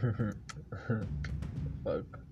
Fuck.